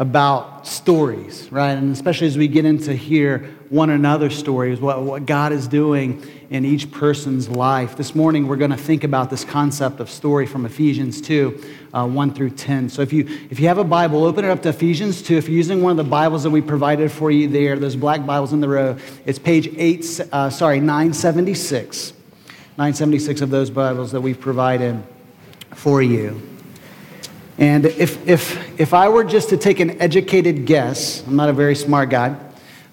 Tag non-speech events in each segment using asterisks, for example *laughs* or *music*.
about stories, right? And especially as we get into hear one another's stories, what, what God is doing in each person's life. This morning, we're going to think about this concept of story from Ephesians 2, uh, 1 through 10. So if you, if you have a Bible, open it up to Ephesians 2. If you're using one of the Bibles that we provided for you there, those black Bibles in the row, it's page 8, uh, sorry, 976. 976 of those Bibles that we've provided for you. And if, if, if I were just to take an educated guess, I'm not a very smart guy,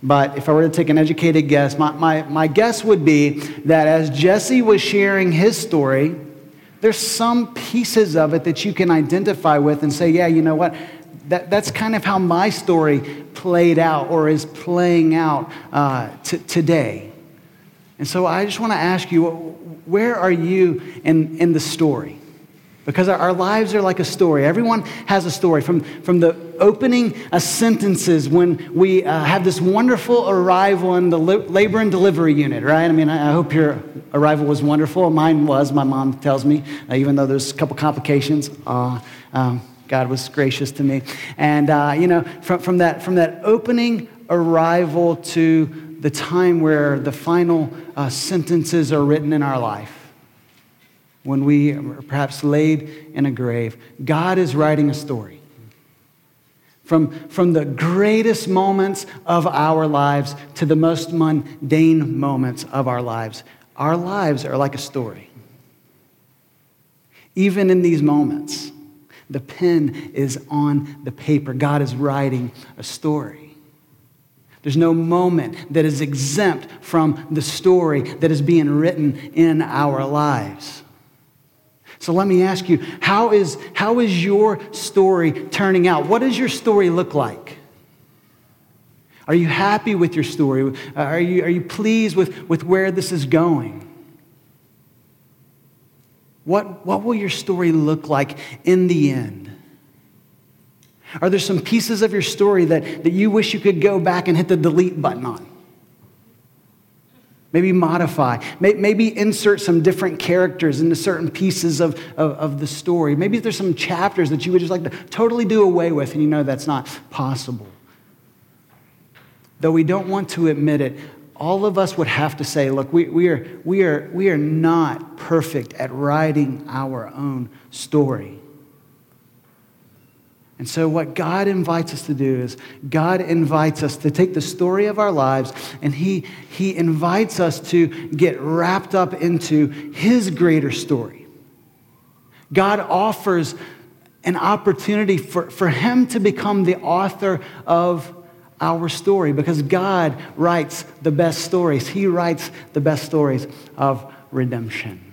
but if I were to take an educated guess, my, my, my guess would be that as Jesse was sharing his story, there's some pieces of it that you can identify with and say, yeah, you know what? That, that's kind of how my story played out or is playing out uh, t- today. And so I just want to ask you, where are you in, in the story? Because our, lives are like a story. Everyone has a story. From, from the opening sentences when we uh, have this wonderful arrival in the labor and delivery unit, right? I mean, I, I hope your arrival was wonderful. Mine was, my mom tells me, uh, even though there's a couple complications. Uh, um, God was gracious to me. And, uh, you know, from, from, that, from that opening arrival to the time where the final uh, sentences are written in our life when we are perhaps laid in a grave. God is writing a story. From, from the greatest moments of our lives to the most mundane moments of our lives, our lives are like a story. Even in these moments, the pen is on the paper. God is writing a story. There's no moment that is exempt from the story that is being written in our lives. So let me ask you how is, how is your story turning out? What does your story look like? Are you happy with your story? Uh, are you, are you pleased with, with where this is going? What, what will your story look like in the end? Are there some pieces of your story that, that you wish you could go back and hit the delete button on? Maybe modify. Maybe insert some different characters into certain pieces of, of, of, the story. Maybe there's some chapters that you would just like to totally do away with, and you know that's not possible. Though we don't want to admit it, all of us would have to say, look, we, we, are, we, are, we are not perfect at writing our own story. And so, what God invites us to do is, God invites us to take the story of our lives and He, he invites us to get wrapped up into His greater story. God offers an opportunity for, for Him to become the author of our story because God writes the best stories. He writes the best stories of redemption.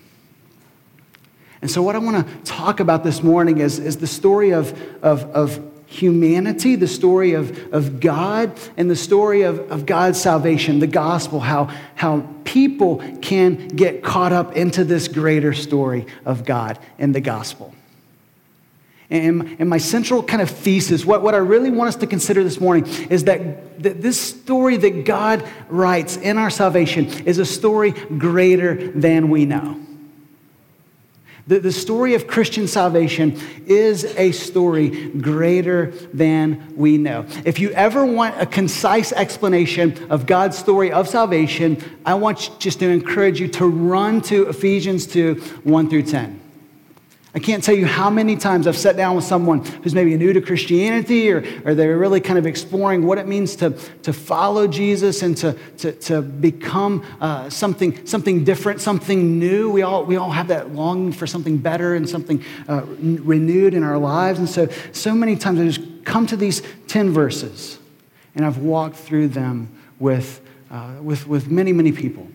And so, what I want to talk about this morning is, is the story of, of, of humanity, the story of, of God, and the story of, of God's salvation, the gospel, how, how people can get caught up into this greater story of God and the gospel. And, and my central kind of thesis, what, what I really want us to consider this morning, is that, that this story that God writes in our salvation is a story greater than we know. The, the story of Christian salvation is a story greater than we know. If you ever want a concise explanation of God's story of salvation, I want just to encourage you to run to Ephesians 2 1 through 10. I can't tell you how many times I've sat down with someone who's maybe new to Christianity or, or they're really kind of exploring what it means to, to follow Jesus and to, to, to become uh, something, something different, something new. We all, we all have that longing for something better and something uh, renewed in our lives. And so, so many times I just come to these 10 verses and I've walked through them with, uh, with, with many, many people.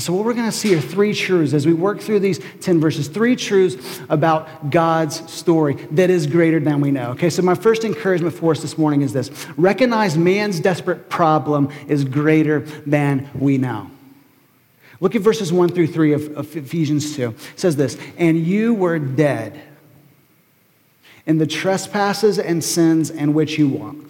And so, what we're going to see are three truths as we work through these 10 verses, three truths about God's story that is greater than we know. Okay, so my first encouragement for us this morning is this recognize man's desperate problem is greater than we know. Look at verses 1 through 3 of, of Ephesians 2. It says this And you were dead in the trespasses and sins in which you walked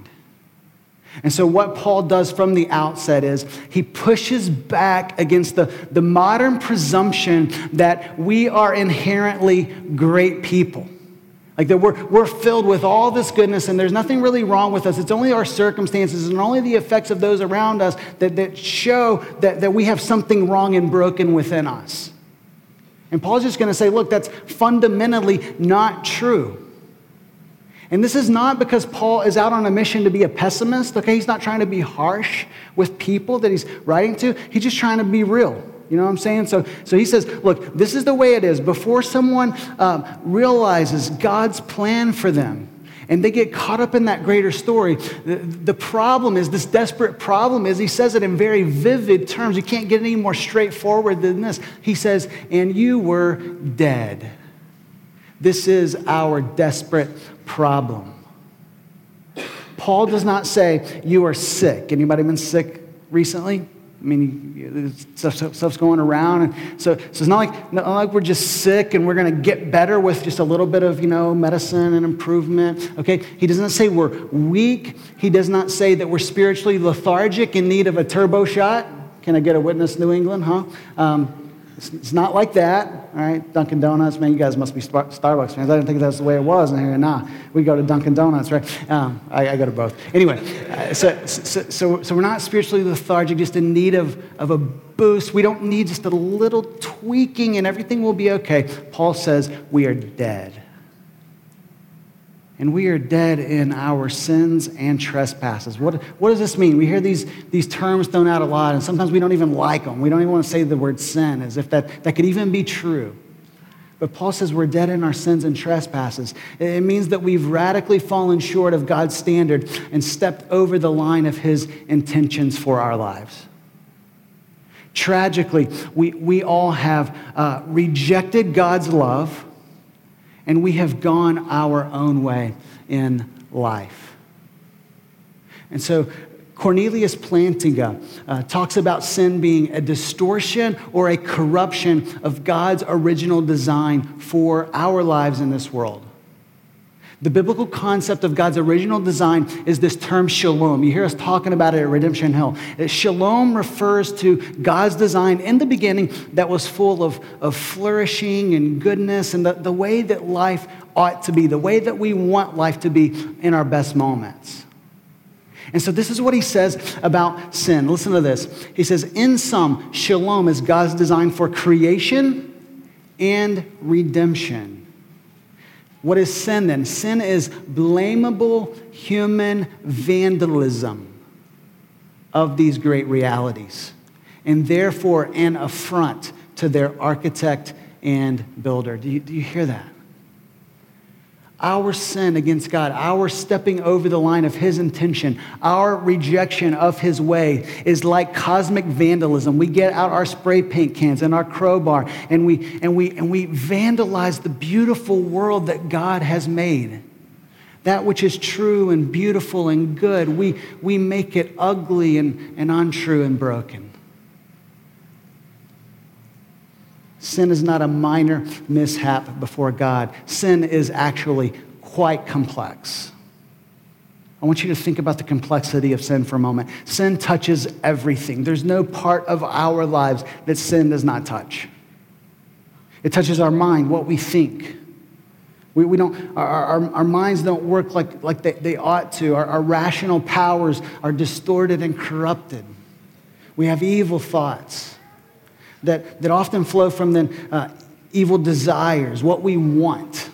And so, what Paul does from the outset is he pushes back against the, the modern presumption that we are inherently great people. Like that we're, we're filled with all this goodness and there's nothing really wrong with us. It's only our circumstances and only the effects of those around us that, that show that, that we have something wrong and broken within us. And Paul's just going to say, look, that's fundamentally not true. And this is not because Paul is out on a mission to be a pessimist, okay? He's not trying to be harsh with people that he's writing to. He's just trying to be real. You know what I'm saying? So, so he says, look, this is the way it is. Before someone um, realizes God's plan for them, and they get caught up in that greater story. The, the, problem is, this desperate problem is, he says it in very vivid terms. You can't get any more straightforward than this. He says, and you were dead. This is our desperate problem. Paul does not say you are sick. Anybody been sick recently? I mean, stuff's going around. And so, so it's not like, not like we're just sick and we're going to get better with just a little bit of, you know, medicine and improvement. Okay? He does not say we're weak. He does not say that we're spiritually lethargic in need of a turbo shot. Can I get a witness, New England, huh? Um, it's, not like that, all right? Dunkin' Donuts, man, you guys must be Starbucks fans. I didn't think that's the way it was. And here, nah, we go to Dunkin' Donuts, right? Um, I, I, go to both. Anyway, uh, so, so, so, so, we're not spiritually lethargic, just in need of, of a boost. We don't need just a little tweaking and everything will be okay. Paul says we are dead and we are dead in our sins and trespasses. What, what does this mean? We hear these, these terms thrown out a lot, and sometimes we don't even like them. We don't even want to say the word sin as if that, that could even be true. But Paul says we're dead in our sins and trespasses. It means that we've radically fallen short of God's standard and stepped over the line of his intentions for our lives. Tragically, we, we all have uh, rejected God's love and we have gone our own way in life. And so Cornelius Plantinga uh, talks about sin being a distortion or a corruption of God's original design for our lives in this world. The biblical concept of God's original design is this term shalom. You hear us talking about it at Redemption Hill. Uh, shalom refers to God's design in the beginning that was full of, of flourishing and goodness and the, the way that life ought to be, the way that we want life to be in our best moments. And so, this is what he says about sin. Listen to this. He says, In sum, shalom is God's design for creation and redemption. What is sin then? Sin is blamable human vandalism of these great realities, and therefore an affront to their architect and builder. Do you, do you hear that? Our sin against God, our stepping over the line of His intention, our rejection of His way is like cosmic vandalism. We get out our spray paint cans and our crowbar and we, and we, and we vandalize the beautiful world that God has made. That which is true and beautiful and good, we, we make it ugly and, and untrue and broken. Sin is not a minor mishap before God. Sin is actually quite complex. I want you to think about the complexity of sin for a moment. Sin touches everything. There's no part of our lives that sin does not touch. It touches our mind, what we think. We, we don't, our, our, our minds don't work like, like they, they ought to. Our, our rational powers are distorted and corrupted. We have evil thoughts that, that often flow from the uh, evil desires, what we want.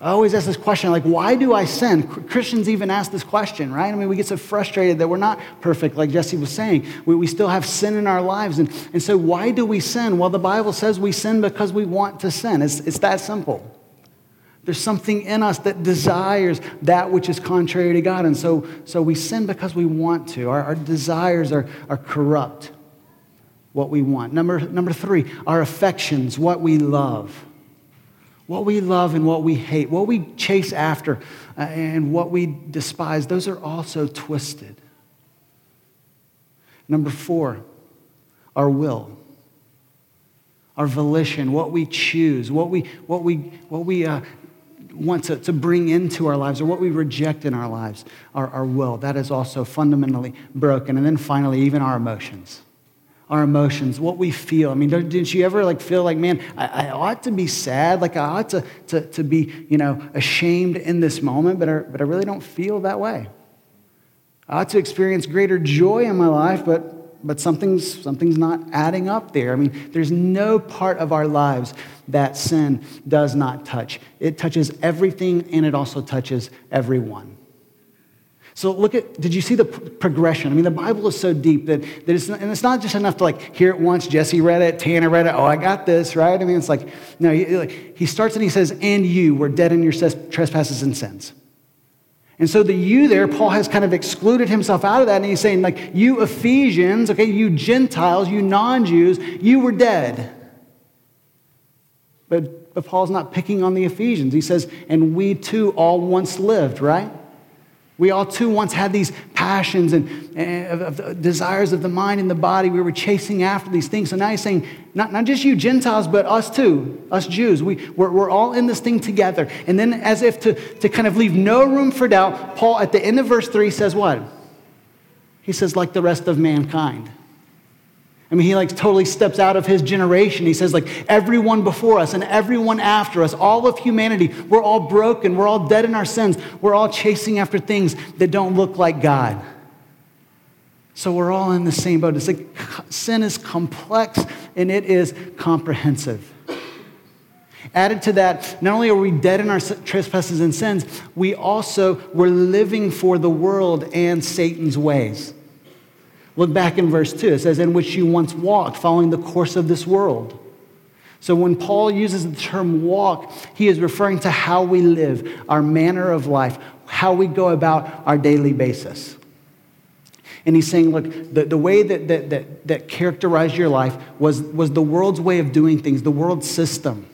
I always ask this question, like, why do I sin? Christians even ask this question, right? I mean, we get so frustrated that we're not perfect, like Jesse was saying. We, we still have sin in our lives. And, and so, why do we sin? Well, the Bible says we sin because we want to sin. It's, it's that simple. There's something in us that desires that which is contrary to God. And so, so we sin because we want to. Our, our desires are, are corrupt what we want. Number, number three, our affections, what we love. What we love and what we hate, what we chase after uh, and what we despise, those are also twisted. Number four, our will, our volition, what we choose, what we, what we, what we uh, want to, to bring into our lives or what we reject in our lives, our, our will. That is also fundamentally broken. And then finally, even our emotions. Our emotions, what we feel. I mean, didn't you ever like feel like, man, I, I ought to be sad, like I ought to, to, to be, you know, ashamed in this moment, but I, but I really don't feel that way. I ought to experience greater joy in my life, but but something's, something's not adding up there. I mean, there's no part of our lives that sin does not touch. It touches everything and it also touches everyone. So look at, did you see the progression? I mean, the Bible is so deep that, that it's, and it's not just enough to like hear it once, Jesse read it, Tanner read it, oh, I got this, right? I mean, it's like, no, he, he starts and he says, and you were dead in your trespasses and sins. And so the you there, Paul has kind of excluded himself out of that, and he's saying, like, you Ephesians, okay, you Gentiles, you non Jews, you were dead. But, but Paul's not picking on the Ephesians. He says, and we too all once lived, right? We all too once had these passions and, and of, of desires of the mind and the body. We were chasing after these things. So now he's saying, not, not just you Gentiles, but us too, us Jews. We, we're, we're all in this thing together. And then, as if to, to kind of leave no room for doubt, Paul at the end of verse 3 says what? He says, like the rest of mankind. I mean, he like totally steps out of his generation. He says, like, everyone before us and everyone after us, all of humanity, we're all broken. We're all dead in our sins. We're all chasing after things that don't look like God. So we're all in the same boat. It's like sin is complex and it is comprehensive. Added to that, not only are we dead in our trespasses and sins, we also were living for the world and Satan's ways. Look back in verse 2. It says, In which you once walked, following the course of this world. So when Paul uses the term walk, he is referring to how we live, our manner of life, how we go about our daily basis. And he's saying, look, the, the way that, that, that, that characterized your life was, was the world's way of doing things, the world's system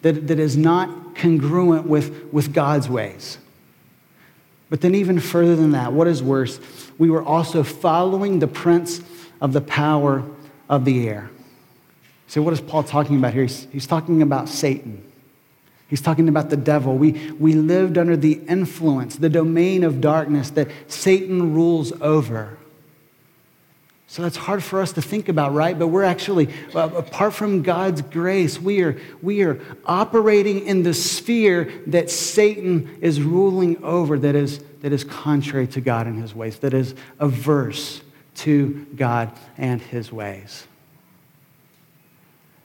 that, that is not congruent with, with God's ways. But then, even further than that, what is worse, we were also following the prince of the power of the air. So, what is Paul talking about here? He's, he's talking about Satan. He's talking about the devil. We, we lived under the influence, the domain of darkness that Satan rules over. So that's hard for us to think about, right? But we're actually, uh, apart from God's grace, we are, we are operating in the sphere that Satan is ruling over, that is, that is contrary to God and his ways, that is averse to God and his ways.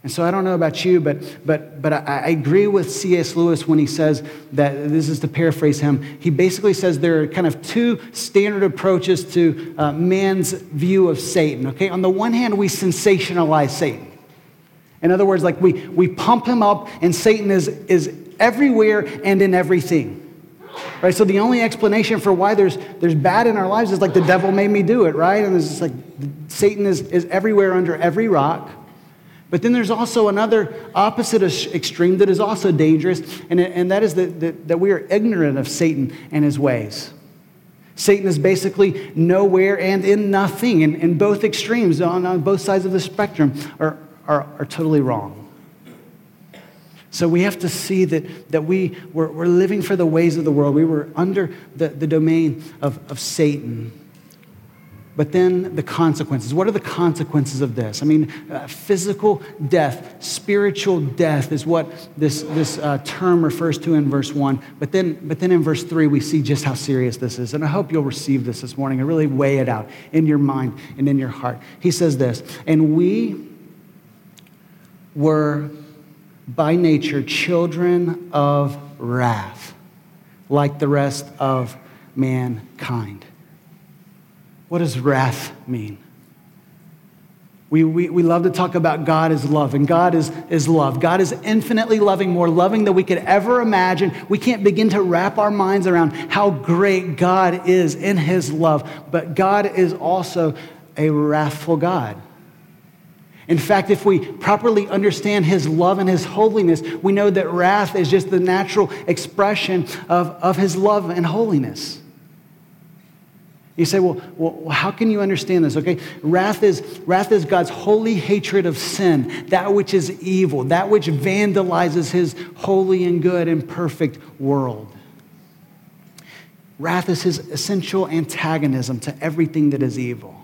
And so I don't know about you, but, but, but I, I agree with C.S. Lewis when he says that, this is to paraphrase him, he basically says there are kind of two standard approaches to uh, man's view of Satan. Okay, on the one hand, we sensationalize Satan. In other words, like we, we pump him up, and Satan is, is everywhere and in everything. Right? So the only explanation for why there's, there's bad in our lives is like the devil made me do it, right? And it's just like Satan is, is everywhere under every rock. But then there's also another opposite extreme that is also dangerous, and, and that is that, that, that we are ignorant of Satan and his ways. Satan is basically nowhere and in nothing, and, and both extremes on, on both sides of the spectrum are, are, are totally wrong. So we have to see that, that we, we're, we're living for the ways of the world. We were under the, the domain of, of Satan. But then the consequences. What are the consequences of this? I mean, uh, physical death, spiritual death is what this, this uh, term refers to in verse 1. But then, but then in verse 3, we see just how serious this is. And I hope you'll receive this this morning and really weigh it out in your mind and in your heart. He says this, and we were by nature children of wrath, like the rest of mankind. What does wrath mean? We, we, we love to talk about God as love, and God is, is love. God is infinitely loving, more loving than we could ever imagine. We can't begin to wrap our minds around how great God is in His love, but God is also a wrathful God. In fact, if we properly understand His love and His holiness, we know that wrath is just the natural expression of, of His love and holiness. You say, well, well, how can you understand this? Okay, wrath is, wrath is God's holy hatred of sin, that which is evil, that which vandalizes his holy and good and perfect world. Wrath is his essential antagonism to everything that is evil.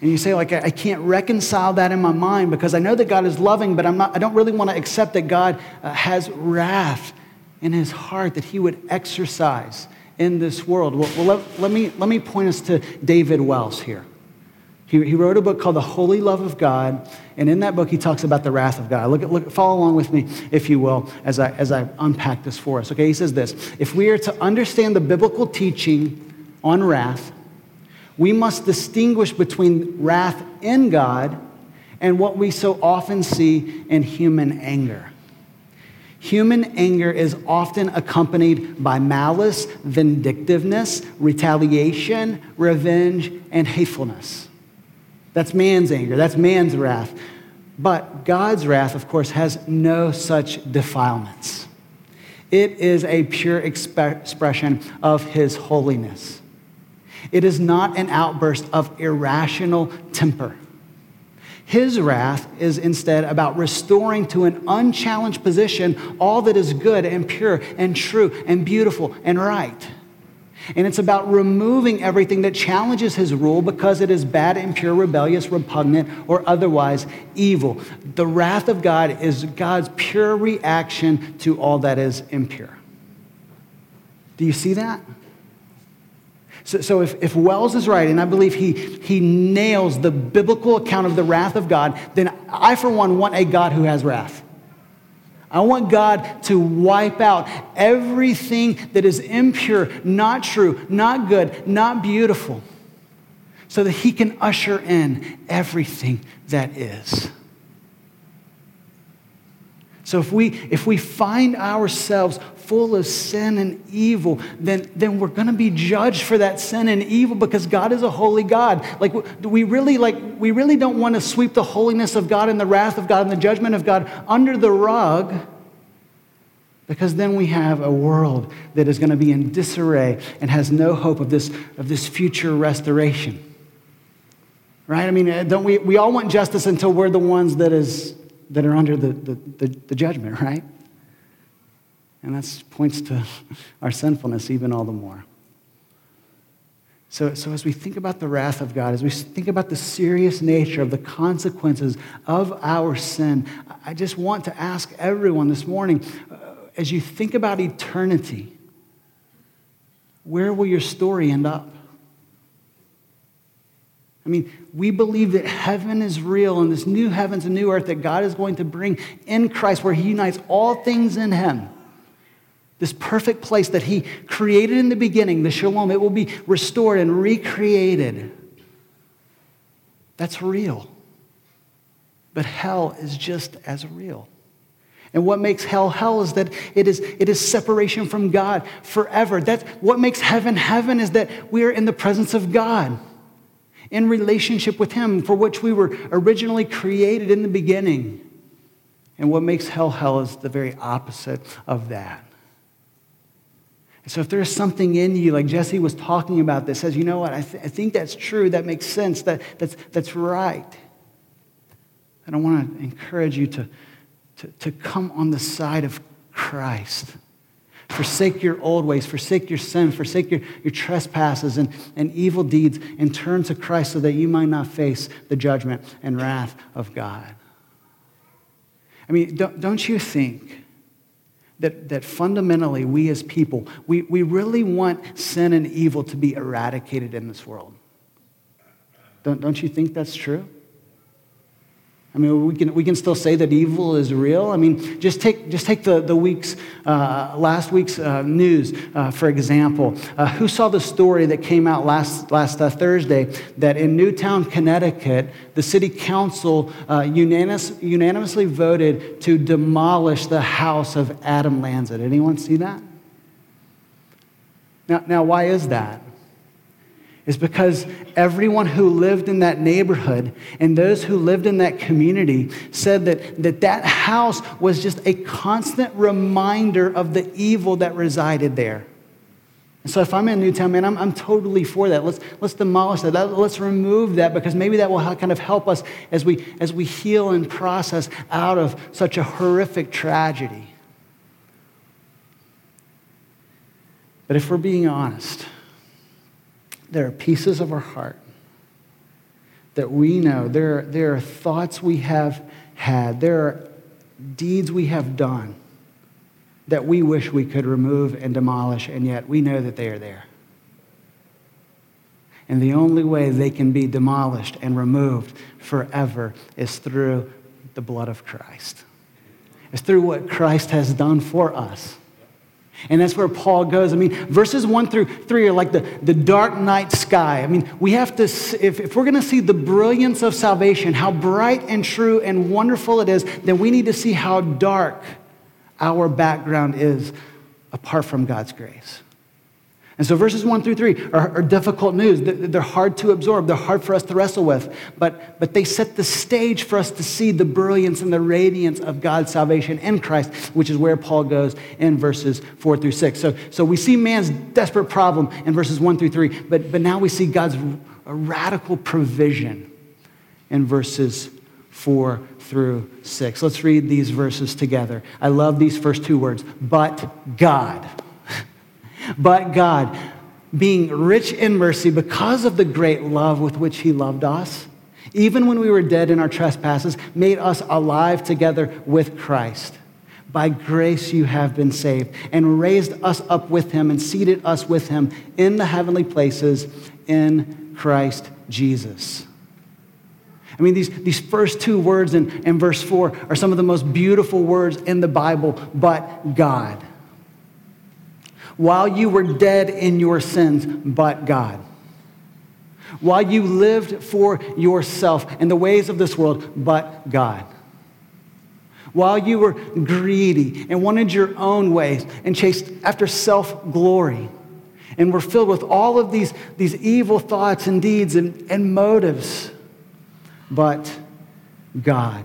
And you say, like, I can't reconcile that in my mind because I know that God is loving, but I'm not, I don't really want to accept that God uh, has wrath in his heart that he would exercise in this world. Well, well let, let, me, let me point us to David Wells here. He, he wrote a book called The Holy Love of God, and in that book, he talks about the wrath of God. Look, look, follow along with me, if you will, as I, as I unpack this for us. Okay, he says this If we are to understand the biblical teaching on wrath, we must distinguish between wrath in God and what we so often see in human anger. Human anger is often accompanied by malice, vindictiveness, retaliation, revenge, and hatefulness. That's man's anger, that's man's wrath. But God's wrath, of course, has no such defilements. It is a pure expression of his holiness. It is not an outburst of irrational temper. His wrath is instead about restoring to an unchallenged position all that is good and pure and true and beautiful and right. And it's about removing everything that challenges his rule because it is bad, impure, rebellious, repugnant, or otherwise evil. The wrath of God is God's pure reaction to all that is impure. Do you see that? So, so if, if Wells is right, and I believe he, he nails the biblical account of the wrath of God, then I, for one, want a God who has wrath. I want God to wipe out everything that is impure, not true, not good, not beautiful, so that He can usher in everything that is. So if we, if we find ourselves full of sin and evil, then, then we're going to be judged for that sin and evil because God is a holy God. Like we really like we really don't want to sweep the holiness of God and the wrath of God and the judgment of God under the rug. Because then we have a world that is going to be in disarray and has no hope of this, of this future restoration. Right? I mean, uh, don't we, we all want justice until we're the ones that, is, that are under the, the, the, the judgment, right? And that points to *laughs* our sinfulness even all the more. So, so, as we think about the wrath of God, as we think about the serious nature of the consequences of our sin, I just want to ask everyone this morning uh, as you think about eternity, where will your story end up? I mean, we believe that heaven is real and this new heavens and new earth that God is going to bring in Christ, where He unites all things in Him. This perfect place that He created in the beginning, the shalom, it will be restored and recreated. That's real. But hell is just as real. And what makes hell hell is that it is, it is separation from God forever. That's what makes heaven heaven is that we are in the presence of God, in relationship with Him, for which we were originally created in the beginning. And what makes hell hell is the very opposite of that. So if there's something in you, like Jesse was talking about that says, you know what, I, th- I think that's true, that makes sense, that, that's, that's right. And I want to encourage you to, to, to come on the side of Christ. Forsake your old ways, forsake your sin, forsake your, your trespasses and, and evil deeds, and turn to Christ so that you might not face the judgment and wrath of God. I mean, don't, don't you think that, that fundamentally we as people, we, we really want sin and evil to be eradicated in this world. Don't, don't you think that's true? I mean, we can, we can still say that evil is real. I mean, just take, just take the, the week's, uh, last week's uh, news, uh, for example. Uh, who saw the story that came out last, last uh, Thursday that in Newtown, Connecticut, the city council uh, unanimous, unanimously voted to demolish the house of Adam Lanza? Did anyone see that? Now, now why is that? Is because everyone who lived in that neighborhood and those who lived in that community said that that, that house was just a constant reminder of the evil that resided there. And so if I'm in Newtown, man, I'm, I'm totally for that. Let's, let's demolish that. Let's remove that because maybe that will kind of help us as we, as we heal and process out of such a horrific tragedy. But if we're being honest, there are pieces of our heart that we know, there, there are thoughts we have had, there are deeds we have done that we wish we could remove and demolish, and yet we know that they are there. And the only way they can be demolished and removed forever is through the blood of Christ. It's through what Christ has done for us. And that's where Paul goes. I mean, verses one through three are like the, the dark night sky. I mean, we have to, if, if we're going to see the brilliance of salvation, how bright and true and wonderful it is, then we need to see how dark our background is apart from God's grace. And so verses one through three are, are, difficult news. They're hard to absorb. They're hard for us to wrestle with. But, but they set the stage for us to see the brilliance and the radiance of God's salvation in Christ, which is where Paul goes in verses four through six. So, so we see man's desperate problem in verses one through three, but, but now we see God's radical provision in verses four through 6. Let's read these verses together. I love these first two words, but God. But God, being rich in mercy because of the great love with which He loved us, even when we were dead in our trespasses, made us alive together with Christ. By grace you have been saved, and raised us up with Him and seated us with Him in the heavenly places in Christ Jesus I mean, these, these first two words in, in verse 4 are some of the most beautiful words in the Bible, but God. While you were dead in your sins, but God. While you lived for yourself and the ways of this world, but God. While you were greedy and wanted your own ways and chased after self glory and were filled with all of these, these evil thoughts and deeds and, and motives but God.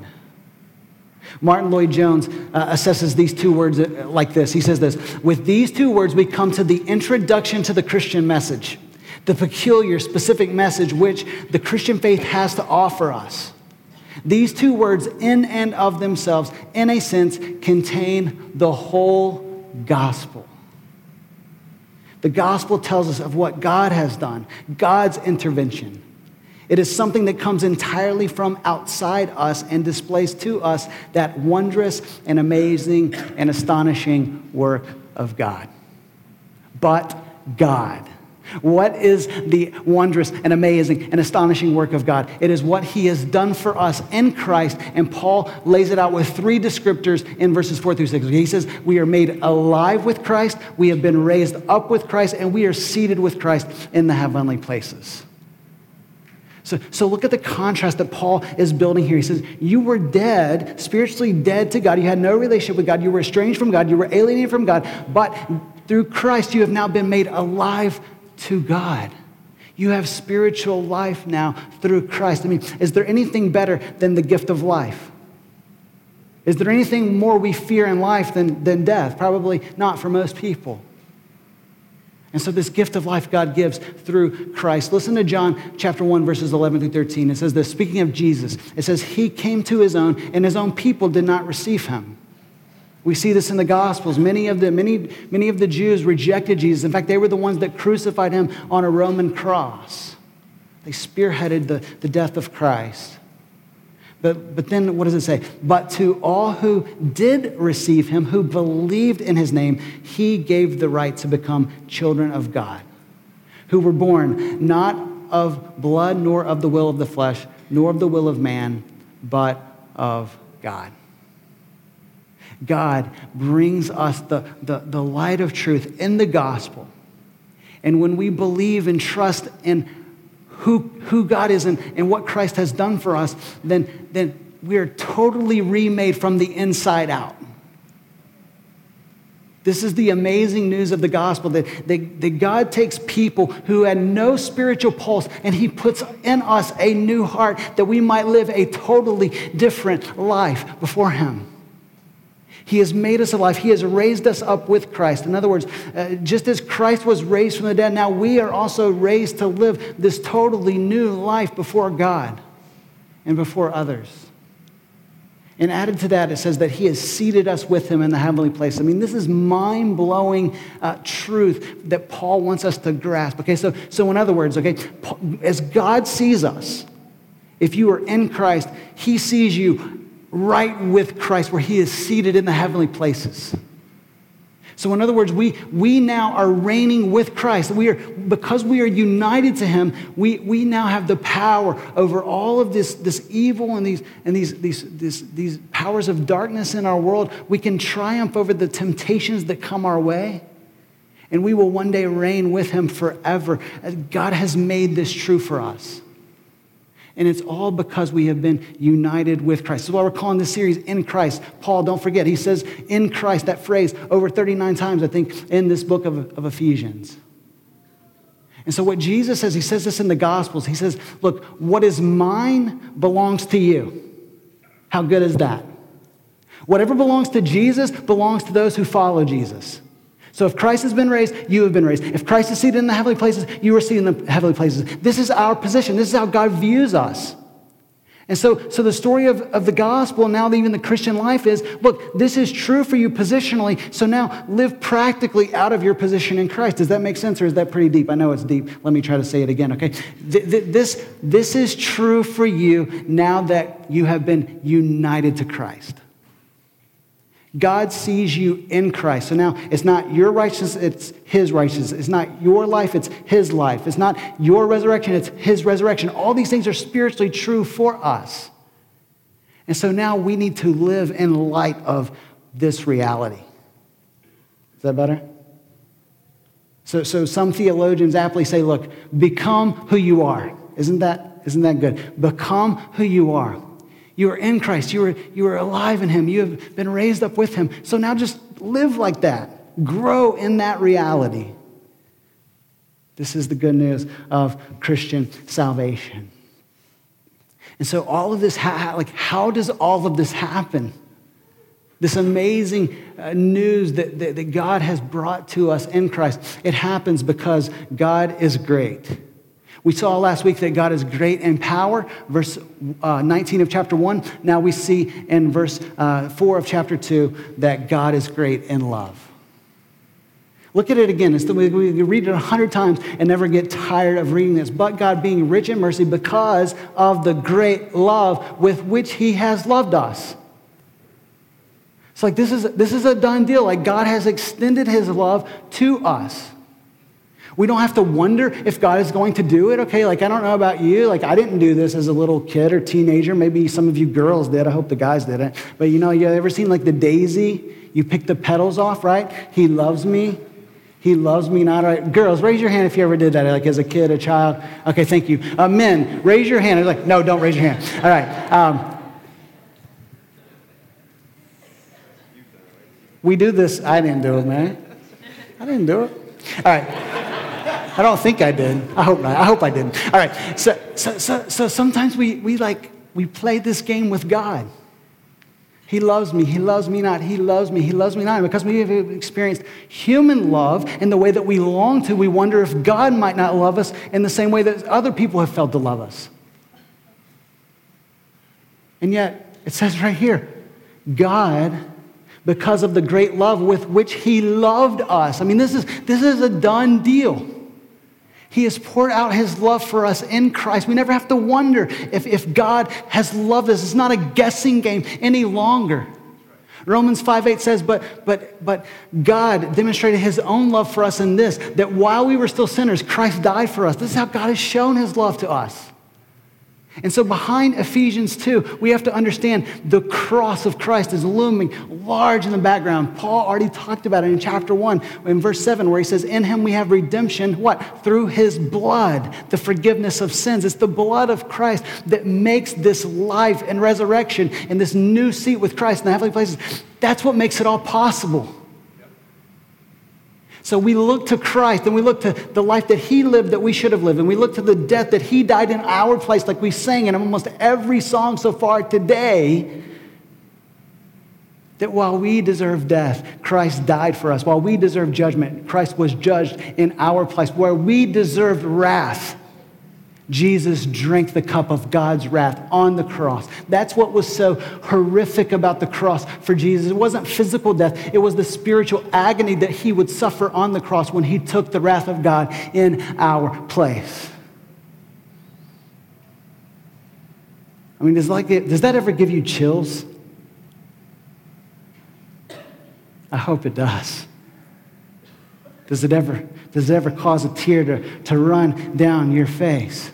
Martyn Lloyd-Jones uh, assesses these two words uh, like this. He says this With these two words, we come to the introduction to the Christian message, the peculiar, specific message which the Christian faith has to offer us. These two words, in and of themselves, in a sense, contain the whole gospel. The gospel tells us of what God has done, God's intervention. It is something that comes entirely from outside us and displays to us that wondrous and amazing and astonishing work of God. But God. What is the wondrous and amazing and astonishing work of God? It is what He has done for us in Christ. And Paul lays it out with three descriptors in verses four through six. He says, We are made alive with Christ, we have been raised up with Christ, and we are seated with Christ in the heavenly places. So, so look at the contrast that Paul is building here. He says, You were dead, spiritually dead to God. You had no relationship with God. You were estranged from God. You were alienated from God. But through Christ, you have now been made alive to God. You have spiritual life now through Christ. I mean, is there anything better than the gift of life? Is there anything more we fear in life than, than death? Probably not for most people. And so, this gift of life God gives through Christ. Listen to John chapter 1, verses 11 through 13. It says this speaking of Jesus, it says, He came to His own, and His own people did not receive Him. We see this in the Gospels. Many of the, many, many of the Jews rejected Jesus. In fact, they were the ones that crucified Him on a Roman cross. They spearheaded the, the death of Christ. But, but then what does it say? But to all who did receive him, who believed in his name, he gave the right to become children of God, who were born not of blood, nor of the will of the flesh, nor of the will of man, but of God. God brings us the, the, the light of truth in the gospel. And when we believe and trust in who, who God is and, and what Christ has done for us, then, then we are totally remade from the inside out. This is the amazing news of the gospel that, that, that, God takes people who had no spiritual pulse and He puts in us a new heart that we might live a totally different life before Him. He has made us alive. He has raised us up with Christ. In other words, uh, just as Christ was raised from the dead, now we are also raised to live this totally new life before God and before others. And added to that, it says that he has seated us with him in the heavenly place. I mean, this is mind blowing uh, truth that Paul wants us to grasp. Okay, so, so in other words, okay, as God sees us, if you are in Christ, he sees you right with Christ, where he is seated in the heavenly places. So, in other words, we, we now are reigning with Christ. We are, because we are united to Him, we, we now have the power over all of this, this evil and, these, and these, these, these, these powers of darkness in our world. We can triumph over the temptations that come our way. And we will one day reign with Him forever. God has made this true for us. And it's all because we have been united with Christ. That's why we're calling this series In Christ. Paul, don't forget, he says in Christ, that phrase, over 39 times, I think, in this book of, of Ephesians. And so, what Jesus says, he says this in the Gospels. He says, Look, what is mine belongs to you. How good is that? Whatever belongs to Jesus belongs to those who follow Jesus. So if Christ has been raised, you have been raised. If Christ is seated in the heavenly places, you are seated in the heavenly places. This is our position. This is how God views us. And so, so the story of, of the gospel, now even the Christian life is look, this is true for you positionally. So now live practically out of your position in Christ. Does that make sense or is that pretty deep? I know it's deep. Let me try to say it again, okay? This, this is true for you now that you have been united to Christ. God sees you in Christ. So now it's not your righteousness, it's His righteousness. It's not your life, it's His life. It's not your resurrection, it's His resurrection. All these things are spiritually true for us. And so now we need to live in light of this reality. Is that better? So, so some theologians aptly say, look, become who you are. Isn't that, isn't that good? Become who you are. You are in Christ. You are, you are alive in Him. You have been raised up with Him. So now just live like that. Grow in that reality. This is the good news of Christian salvation. And so all of this, like, how does all of this happen? This amazing uh, news that, that, that God has brought to us in Christ. It happens because God is great. We saw last week that God is great in power, verse uh, 19 of chapter 1. Now we see in verse uh, 4 of chapter 2 that God is great in love. Look at it again. It's the, we, we read it a hundred times and never get tired of reading this. But God being rich in mercy because of the great love with which he has loved us. It's like this is, this is a done deal. Like God has extended his love to us. We don't have to wonder if God is going to do it. Okay, like I don't know about you. Like I didn't do this as a little kid or teenager. Maybe some of you girls did. I hope the guys didn't. But you know, you ever seen like the daisy? You pick the petals off, right? He loves me. He loves me not. Right. Girls, raise your hand if you ever did that, like as a kid, a child. Okay, thank you. Uh, men, raise your hand. like, no, don't raise your hand. All right. Um, we do this. I didn't do it, man. I didn't do it. All right. I don't think I did. I hope not. I hope I didn't. All right. So, so, so, so sometimes we, we like, we play this game with God. He loves me. He loves me not. He loves me. He loves me not. Because we have experienced human love in the way that we long to, we wonder if God might not love us in the same way that other people have felt to love us. And yet, it says right here God because of the great love with which he loved us. I mean, this is, this is a done deal. He has poured out his love for us in Christ. We never have to wonder if, if God has loved us. It's not a guessing game any longer. Romans 5 8 says, but, but, but God demonstrated his own love for us in this, that while we were still sinners, Christ died for us. This is how God has shown his love to us. And so, behind Ephesians 2, we have to understand the cross of Christ is looming large in the background. Paul already talked about it in chapter 1, in verse 7, where he says, In him we have redemption, what? Through his blood, the forgiveness of sins. It's the blood of Christ that makes this life and resurrection and this new seat with Christ in the heavenly places. That's what makes it all possible. So we look to Christ and we look to the life that He lived that we should have lived. And we look to the death that He died in our place, like we sang in almost every song so far today, That while we deserve death, Christ died for us. While we deserve judgment, Christ was judged in our place. Where we deserved wrath, Jesus drank the cup of God's wrath on the cross. That's what was so horrific about the cross for Jesus. It wasn't physical death, it was the spiritual agony that he would suffer on the cross when he took the wrath of God in our place. I mean, like, does that ever give you chills? I hope it does. Does it ever, does it ever cause a tear to, to run down your face?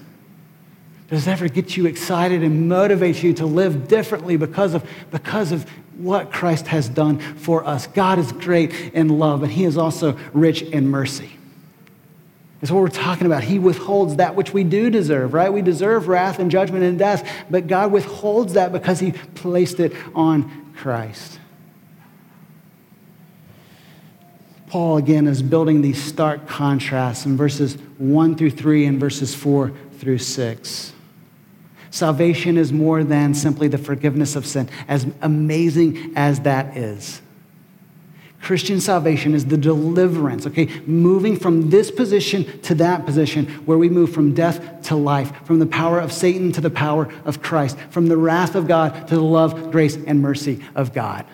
Does it ever get you excited and motivate you to live differently because of, because of what Christ has done for us? God is great in love, and He is also rich in mercy. That's what we're talking about. He withholds that which we do deserve, right? We deserve wrath and judgment and death, but God withholds that because He placed it on Christ. Paul, again, is building these stark contrasts in verses 1 through 3 and verses 4 through 6. Salvation is more than simply the forgiveness of sin, as amazing as that is. Christian salvation is the deliverance, okay? Moving from this position to that position where we move from death to life, from the power of Satan to the power of Christ, from the wrath of God to the love, grace, and mercy of God.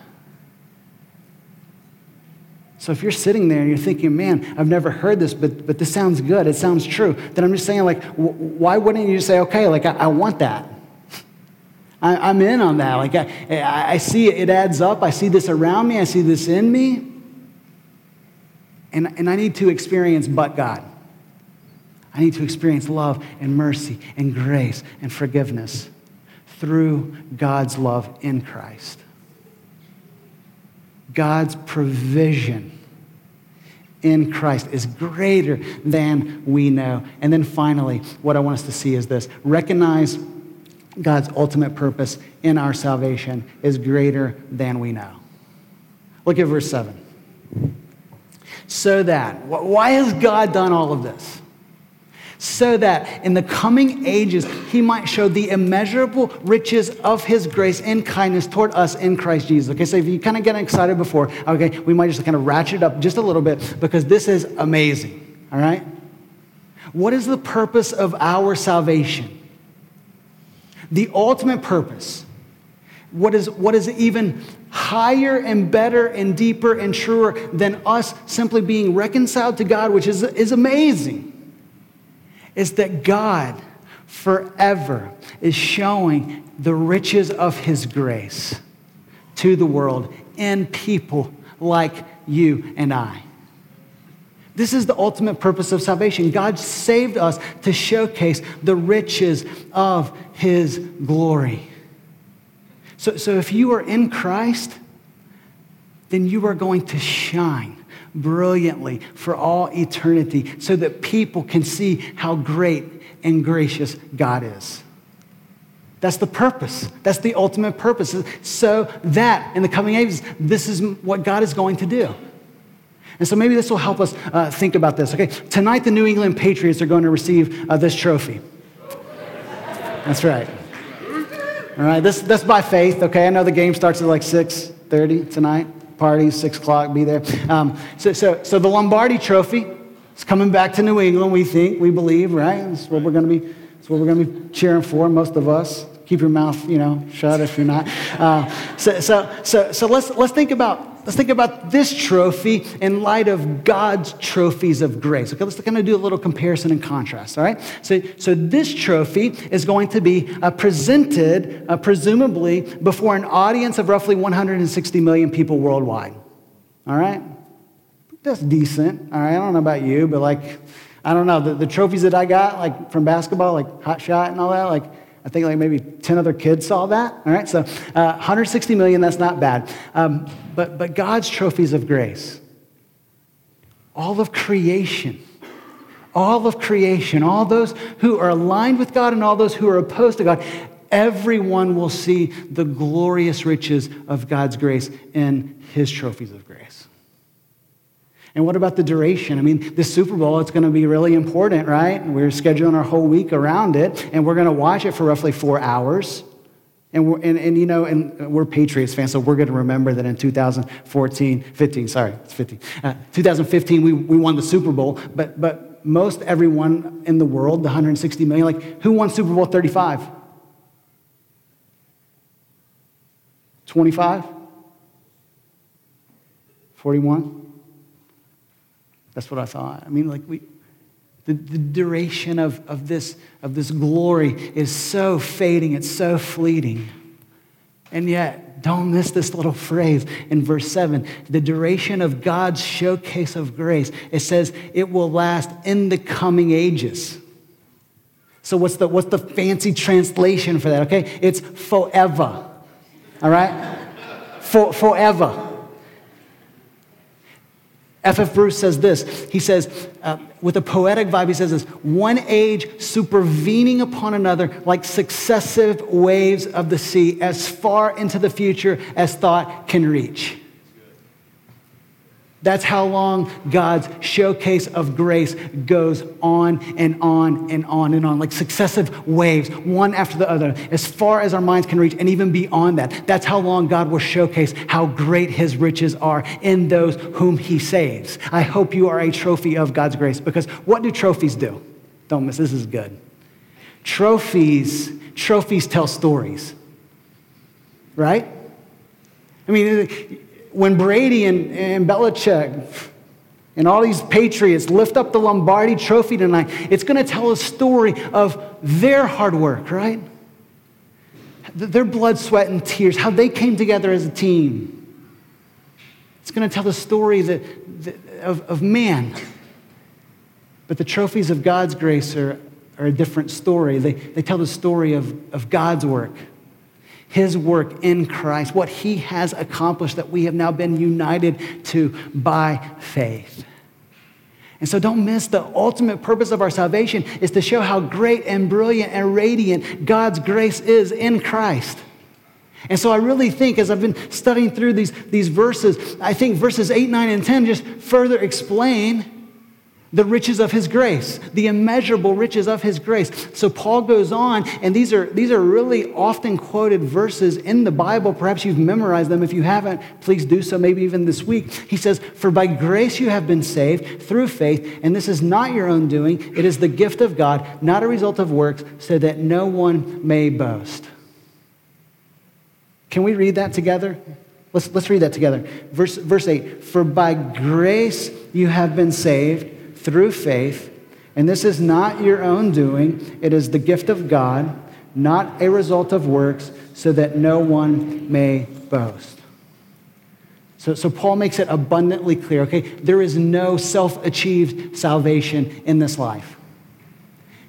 So if you're sitting there and you're thinking, man, I've never heard this, but, but this sounds good, it sounds true, then I'm just saying, like, why wouldn't you say, okay, like, I, I want that? *laughs* I, am in on that. Like, I, I see it, it adds up. I see this around me, I see this in me. And, and I need to experience but God. I need to experience love and mercy and grace and forgiveness through God's love in Christ. God's provision in Christ is greater than we know. And then finally, what I want us to see is this recognize God's ultimate purpose in our salvation is greater than we know. Look at verse 7. So that, why has God done all of this? So that in the coming ages he might show the immeasurable riches of his grace and kindness toward us in Christ Jesus. Okay, so if you kind of get excited before, okay, we might just kind of ratchet up just a little bit because this is amazing. All right? What is the purpose of our salvation? The ultimate purpose. What is, what is even higher and better and deeper and truer than us simply being reconciled to God, which is, is amazing is that God forever is showing the riches of his grace to the world in people like you and I. This is the ultimate purpose of salvation. God saved us to showcase the riches of his glory. So, so if you are in Christ, then you are going to shine brilliantly for all eternity so that people can see how great and gracious God is. That's the purpose. That's the ultimate purpose. So that in the coming ages, this is what God is going to do. And so maybe this will help us uh, think about this. Okay, tonight the New England Patriots are going to receive uh, this trophy. That's right. All right, this, that's by faith. Okay, I know the game starts at like 6:30 tonight party, six o'clock, be there. Um, so, so, so the Lombardi Trophy is coming back to New England. We think, we believe, right? That's what we're going to be. That's what we're going to be cheering for. Most of us. Keep your mouth, you know, shut if you're not. Uh, so, so, so, so let's let's think about Let's think about this trophy in light of God's trophies of grace. Okay, let's kind of do a little comparison and contrast, all right? So, so this trophy is going to be uh, presented, uh, presumably, before an audience of roughly 160 million people worldwide, all right? That's decent, all right? I don't know about you, but like, I don't know, the, the trophies that I got, like from basketball, like hot shot and all that, like, I think like maybe 10 other kids saw that. All right, so uh, 160 million, that's not bad. Um, but, but God's trophies of grace, all of creation, all of creation, all those who are aligned with God and all those who are opposed to God, everyone will see the glorious riches of God's grace in his trophies of grace. And what about the duration? I mean, the Super Bowl, it's going to be really important, right? We're scheduling our whole week around it, and we're going to watch it for roughly four hours. And, we're, and, and, you know, and we're Patriots fans, so we're going to remember that in 2014, 15, sorry, it's 15. Uh, 2015, we, we won the Super Bowl, but, but most everyone in the world, the 160 million, like, who won Super Bowl 35? 25? 41? That's what I thought. I mean, like, we, the, the duration of, of, this, of this glory is so fading, it's so fleeting. And yet, don't miss this little phrase in verse 7 the duration of God's showcase of grace. It says it will last in the coming ages. So, what's the, what's the fancy translation for that? Okay, it's forever. All right? For, forever. F.F. Bruce says this. He says, uh, with a poetic vibe, he says this one age supervening upon another like successive waves of the sea, as far into the future as thought can reach. That's how long God's showcase of grace goes on and on and on and on, like successive waves, one after the other, as far as our minds can reach, and even beyond that. That's how long God will showcase how great his riches are in those whom he saves. I hope you are a trophy of God's grace, because what do trophies do? Don't miss, this is good. Trophies, trophies tell stories, right? I mean, when Brady and, and Belichick and all these Patriots lift up the Lombardi trophy tonight, it's going to tell a story of their hard work, right? Their blood, sweat, and tears, how they came together as a team. It's going to tell the story that, that, of, of man. But the trophies of God's grace are, are a different story. They, they tell the story of, of God's work his work in Christ, what he has accomplished that we have now been united to by faith. And so don't miss the ultimate purpose of our salvation is to show how great and brilliant and radiant God's grace is in Christ. And so I really think, as I've been studying through these, these verses, I think verses 8, 9, and 10 just further explain the riches of his grace, the immeasurable riches of his grace. So Paul goes on, and these are, these are really often quoted verses in the Bible. Perhaps you've memorized them. If you haven't, please do so, maybe even this week. He says, For by grace you have been saved through faith, and this is not your own doing, it is the gift of God, not a result of works, so that no one may boast. Can we read that together? Let's, let's read that together. Verse, verse 8 For by grace you have been saved through faith. And this is not your own doing, it is the gift of God, not a result of works, so that no one may boast. So, so Paul makes it abundantly clear okay, there is no self achieved salvation in this life.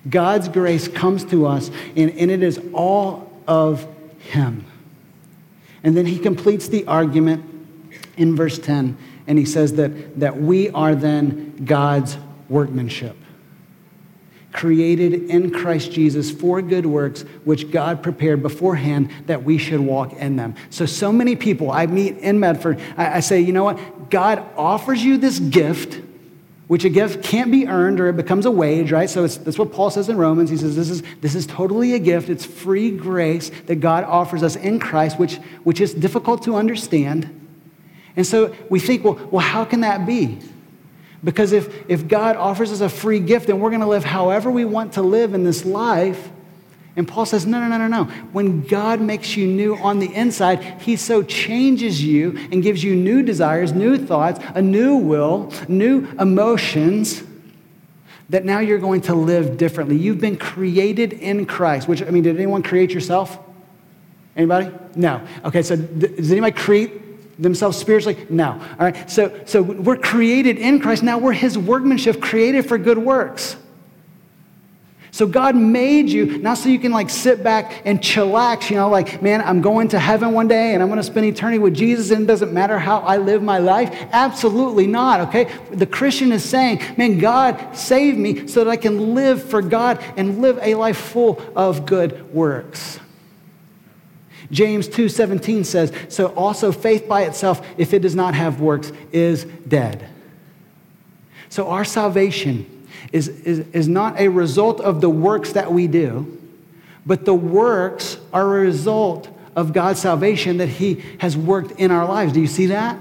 God's grace comes to us, and, and it is all of Him. And then he completes the argument in verse 10, and he says that, that we are then God's workmanship, created in Christ Jesus for good works, which God prepared beforehand that we should walk in them. So, so many people I meet in Medford, I, I say, you know what? God offers you this gift which a gift can't be earned or it becomes a wage, right? So that's what Paul says in Romans. He says this is, this is totally a gift. It's free grace that God offers us in Christ, which, which is difficult to understand. And so we think, well, well how can that be? Because if, if God offers us a free gift, then we're going to live however we want to live in this life. And Paul says, no, no, no, no, no. When God makes you new on the inside, he so changes you and gives you new desires, new thoughts, a new will, new emotions that now you're going to live differently. You've been created in Christ, which, I mean, did anyone create yourself? Anybody? No. Okay, so does anybody create themselves spiritually? No. All right. So, so we're created in Christ. Now we're his workmanship, created for good works. So God made you not so you can like sit back and chillax, you know, like, man, I'm going to heaven one day and I'm going to spend eternity with Jesus and it doesn't matter how I live my life. Absolutely not, okay? The Christian is saying, man, God saved me so that I can live for God and live a life full of good works. James 2:17 says, "So also faith by itself, if it does not have works, is dead." So our salvation is, is, is not a result of the works that we do, but the works are a result of God's salvation that He has worked in our lives. Do you see that?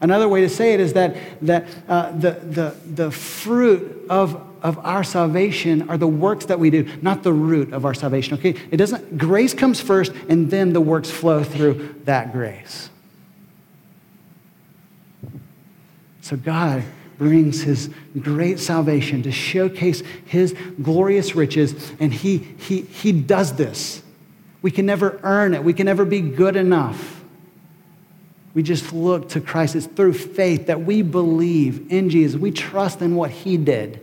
Another way to say it is that, that uh, the, the, the fruit of, of our salvation are the works that we do, not the root of our salvation. Okay? It doesn't, grace comes first, and then the works flow through that grace. So God brings his great salvation to showcase his glorious riches, and he, he, he does this. We can never earn it, we can never be good enough. We just look to Christ. It's through faith that we believe in Jesus. We trust in what he did.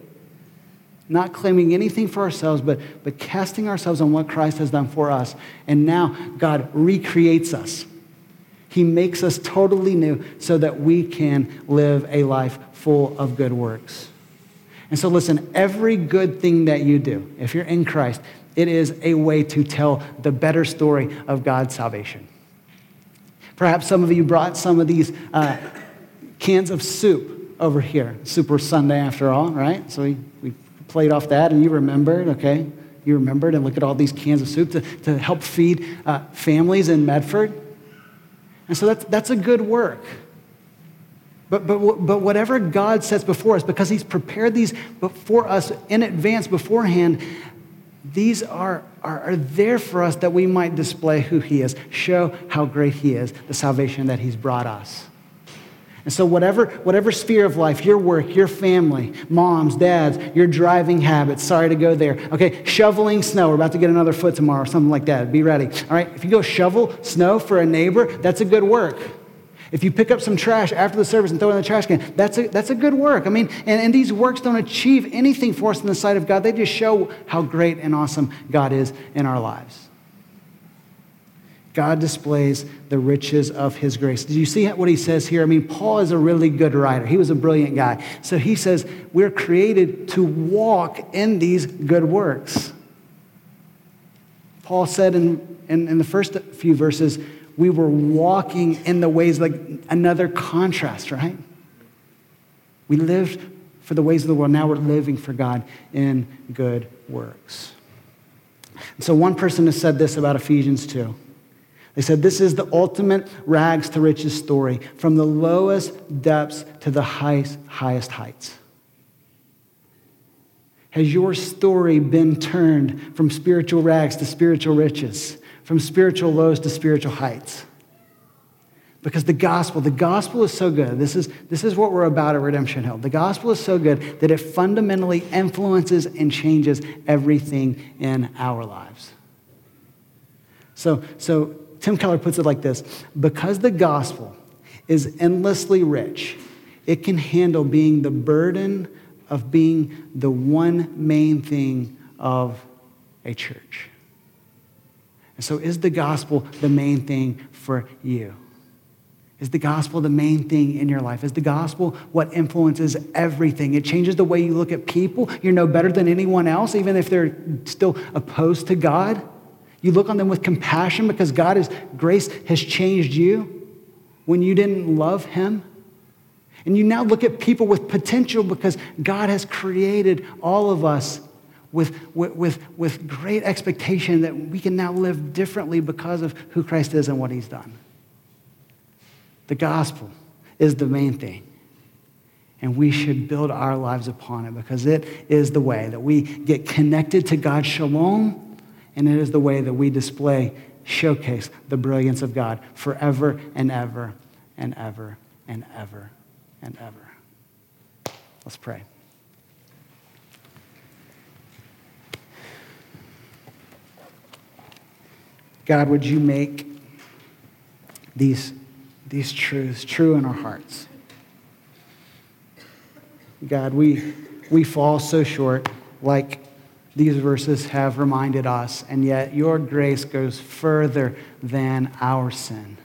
Not claiming anything for ourselves, but, but casting ourselves on what Christ has done for us. And now God recreates us. He makes us totally new so that we can live a life full of good works. And so, listen, every good thing that you do, if you're in Christ, it is a way to tell the better story of God's salvation. Perhaps some of you brought some of these uh, cans of soup over here. Super Sunday, after all, right? So we, played off that, and you remembered, okay? You remembered, and look at all these cans of soup to, to help feed uh, families in Medford. And so that's, that's a good work. But, but, but whatever God sets before us, because He's prepared these for us in advance beforehand, these are, are, are, there for us that we might display who He is, show how great He is, the salvation that He's brought us. And so, whatever, whatever sphere of life, your work, your family, moms, dads, your driving habits, sorry to go there. Okay, shoveling snow. We're about to get another foot tomorrow, something like that. Be ready. All right, if you go shovel snow for a neighbor, that's a good work. If you pick up some trash after the service and throw it in the trash can, that's a, that's a good work. I mean, and, and these works don't achieve anything for us in the sight of God. They just show how great and awesome God is in our lives. God displays the riches of his grace. Do you see what he says here? I mean, Paul is a really good writer. He was a brilliant guy. So he says, We're created to walk in these good works. Paul said in, in, in the first few verses, we were walking in the ways like another contrast, right? We lived for the ways of the world. Now we're living for God in good works. so one person has said this about Ephesians 2. They said, This is the ultimate rags to riches story, from the lowest depths to the highest, highest heights. Has your story been turned from spiritual rags to spiritual riches? from spiritual lows to spiritual heights. Because the gospel, the gospel is so good. This is, this is what we're about at Redemption Hill. The gospel is so good that it fundamentally influences and changes everything in our lives. So, so Tim Keller puts it like this because the gospel is endlessly rich, it can handle being the burden of being the one main thing of a church. And so, is the gospel the main thing for you? Is the gospel the main thing in your life? Is the gospel what influences everything? It changes the way you look at people. You're no better than anyone else, even if they're still opposed to God. You look on them with compassion because God's grace has changed you when you didn't love Him. And you now look at people with potential because God has created all of us with, with, with great expectation that we can now live differently because of who Christ is and what he's done. The gospel is the main thing. And we should build our lives upon it because it is the way that we get connected to God's shalom, and it is the way that we display, showcase the brilliance of God forever and ever and ever and ever and ever. Let's pray. God, would you make these, these truths true in our hearts? God, we, we fall so short, like these verses have reminded us, and yet your grace goes further than our sin.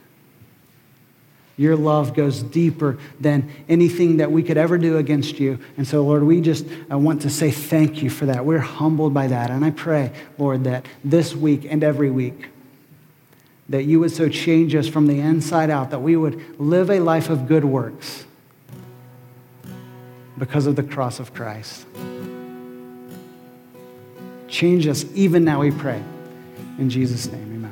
Your love goes deeper than anything that we could ever do against you. And so, Lord, we just uh, want to say thank you for that. We're humbled by that. And I pray, Lord, that this week and every week, that you would so change us from the inside out, that we would live a life of good works because of the cross of Christ. Change us even now, we pray. In Jesus' name, amen.